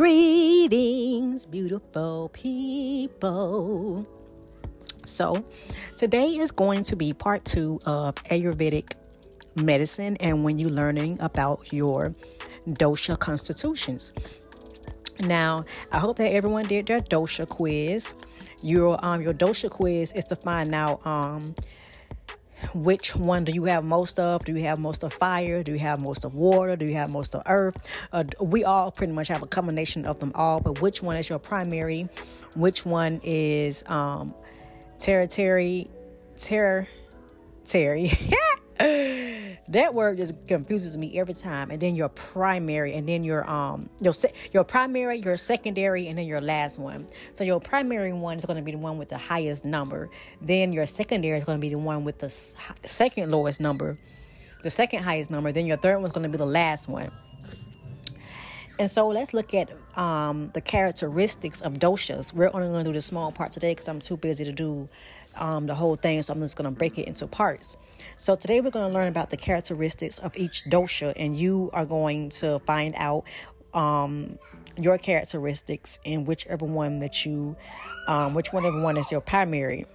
Greetings, beautiful people. So, today is going to be part two of Ayurvedic medicine and when you're learning about your dosha constitutions. Now, I hope that everyone did their dosha quiz. Your um your dosha quiz is to find out um which one do you have most of? Do you have most of fire? Do you have most of water? Do you have most of earth? Uh, we all pretty much have a combination of them all, but which one is your primary? Which one is um, territory? Terror, Terry. that word just confuses me every time. And then your primary, and then your um your your primary, your secondary, and then your last one. So your primary one is going to be the one with the highest number. Then your secondary is going to be the one with the second lowest number, the second highest number. Then your third one is going to be the last one. And so let's look at um, the characteristics of doshas. We're only going to do the small part today because I'm too busy to do um, the whole thing. So I'm just going to break it into parts. So today we're going to learn about the characteristics of each dosha, and you are going to find out um, your characteristics in whichever one that you, um, which one of one is your primary.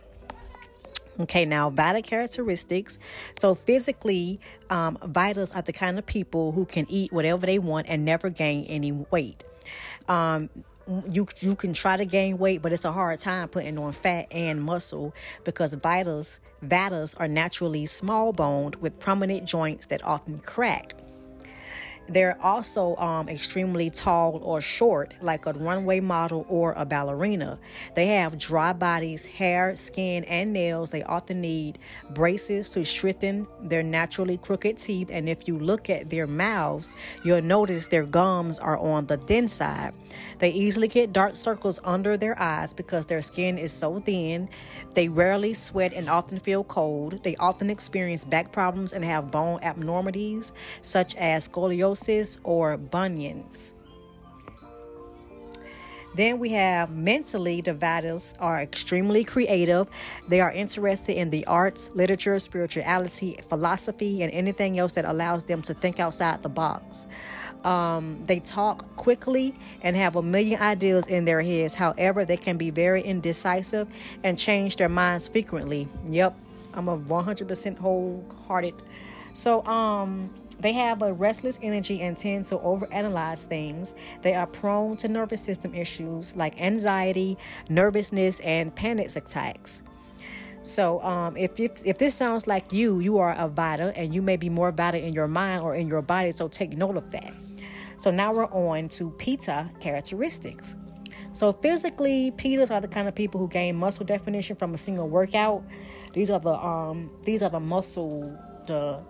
Okay, now Vata characteristics. So physically, um, Vatas are the kind of people who can eat whatever they want and never gain any weight. Um, you you can try to gain weight, but it's a hard time putting on fat and muscle because Vatas Vatas are naturally small boned with prominent joints that often crack. They're also um, extremely tall or short, like a runway model or a ballerina. They have dry bodies, hair, skin, and nails. They often need braces to strengthen their naturally crooked teeth. And if you look at their mouths, you'll notice their gums are on the thin side. They easily get dark circles under their eyes because their skin is so thin. They rarely sweat and often feel cold. They often experience back problems and have bone abnormalities such as scoliosis or bunions. Then we have mentally, Vatas are extremely creative. They are interested in the arts, literature, spirituality, philosophy, and anything else that allows them to think outside the box. Um, they talk quickly and have a million ideas in their heads. However, they can be very indecisive and change their minds frequently. Yep, I'm a 100% wholehearted. So, um, they have a restless energy and tend to overanalyze things. They are prone to nervous system issues like anxiety, nervousness, and panic attacks. So, um, if, if if this sounds like you, you are a Vata, and you may be more Vata in your mind or in your body. So take note of that. So now we're on to Pitta characteristics. So physically, Pittas are the kind of people who gain muscle definition from a single workout. These are the um these are the muscle the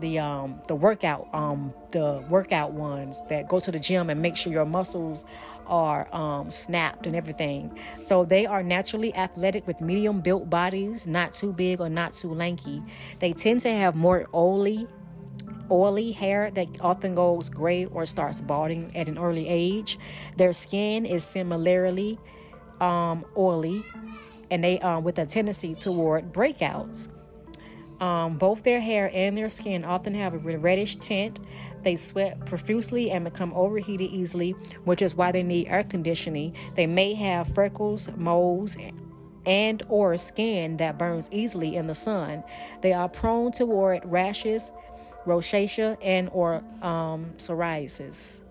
the um the workout um the workout ones that go to the gym and make sure your muscles are um snapped and everything. So they are naturally athletic with medium built bodies, not too big or not too lanky. They tend to have more oily oily hair that often goes gray or starts balding at an early age. Their skin is similarly um, oily and they um, with a tendency toward breakouts. Um, both their hair and their skin often have a reddish tint. They sweat profusely and become overheated easily, which is why they need air conditioning. They may have freckles, moles, and or skin that burns easily in the sun. They are prone toward rashes, rosacea, and or um, psoriasis.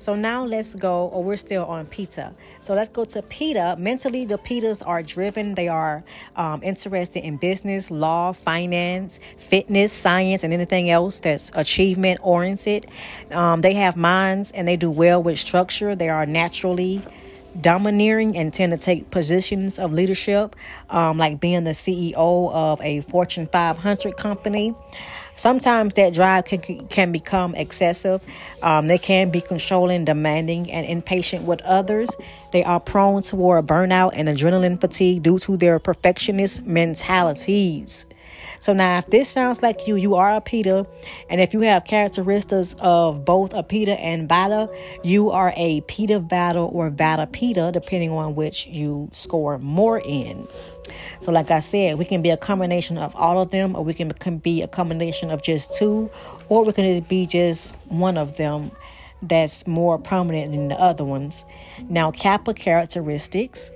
So now let's go, or we're still on Pitta. So let's go to Pitta. Mentally, the Pittas are driven. They are um, interested in business, law, finance, fitness, science, and anything else that's achievement oriented. Um, they have minds and they do well with structure. They are naturally domineering and tend to take positions of leadership, um, like being the CEO of a Fortune 500 company. Sometimes that drive can, can become excessive. Um, they can be controlling, demanding, and impatient with others. They are prone toward burnout and adrenaline fatigue due to their perfectionist mentalities. So now, if this sounds like you, you are a Pitta, and if you have characteristics of both a Pitta and Vata, you are a Pitta Vata or Vata Pitta, depending on which you score more in. So, like I said, we can be a combination of all of them, or we can, be a combination of just two, or we can be just one of them that's more prominent than the other ones. Now, Kappa characteristics.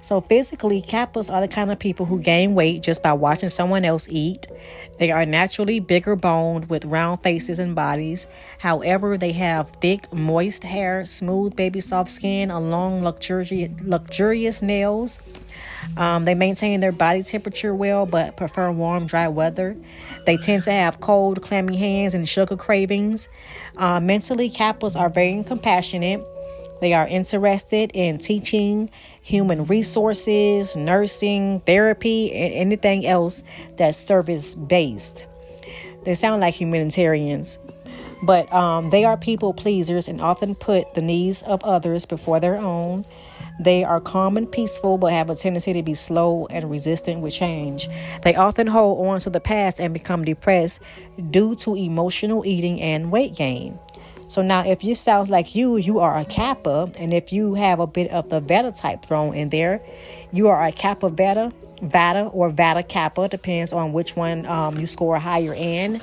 So, physically, Kappas are the kind of people who gain weight just by watching someone else eat. They are naturally bigger boned with round faces and bodies. However, they have thick, moist hair, smooth, baby soft skin, and long, luxurious, luxurious nails. Um, they maintain their body temperature well, but prefer warm, dry weather. They tend to have cold, clammy hands and sugar cravings. Uh, mentally, Kappas are very compassionate. They are interested in teaching, human resources, nursing, therapy, and anything else that's service based. They sound like humanitarians, but um, they are people pleasers and often put the needs of others before their own. They are calm and peaceful, but have a tendency to be slow and resistant with change. They often hold on to the past and become depressed due to emotional eating and weight gain. So now, if you sounds like you, you are a Kappa, and if you have a bit of the Vata type thrown in there, you are a Kappa Vata, Vata or Vata Kappa, depends on which one um, you score higher in.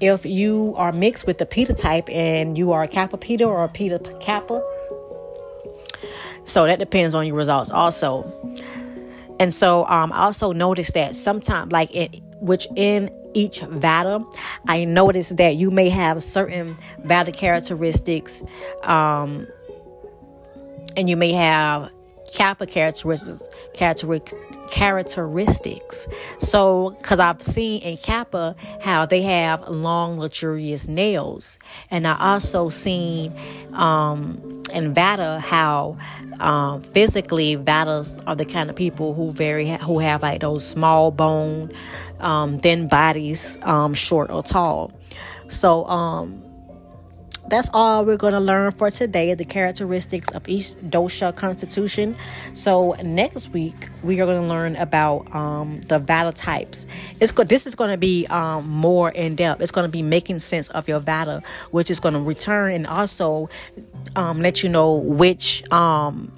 If you are mixed with the Pitta type and you are a Kappa Pitta or a Pitta Kappa, so that depends on your results also. And so um, I also noticed that sometimes, like in which in each Vata, I noticed that you may have certain Vata characteristics, um, and you may have Kappa characteristics, characteristics. So, because I've seen in Kappa how they have long, luxurious nails, and I also seen um, in Vata how um, physically Vatas are the kind of people who very who have like those small bone, um, thin bodies, um, short or tall. So um, that's all we're going to learn for today the characteristics of each dosha constitution. So next week we are going to learn about um, the vata types. It's this is going to be um, more in depth. It's going to be making sense of your vata which is going to return and also um, let you know which um,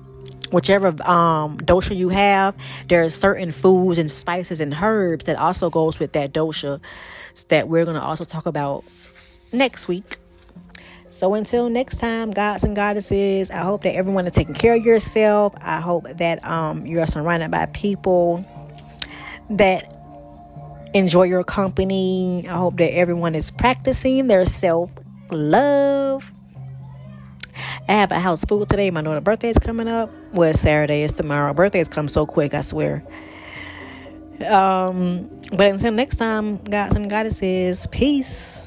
whichever um, dosha you have. There are certain foods and spices and herbs that also goes with that dosha that we're going to also talk about next week so until next time, gods and goddesses, I hope that everyone is taking care of yourself. I hope that um, you're surrounded by people that enjoy your company. I hope that everyone is practicing their self love. I have a house full today. My daughter's birthday is coming up. Well, Saturday is tomorrow. Birthdays come so quick, I swear. Um, but until next time, gods and goddesses, peace.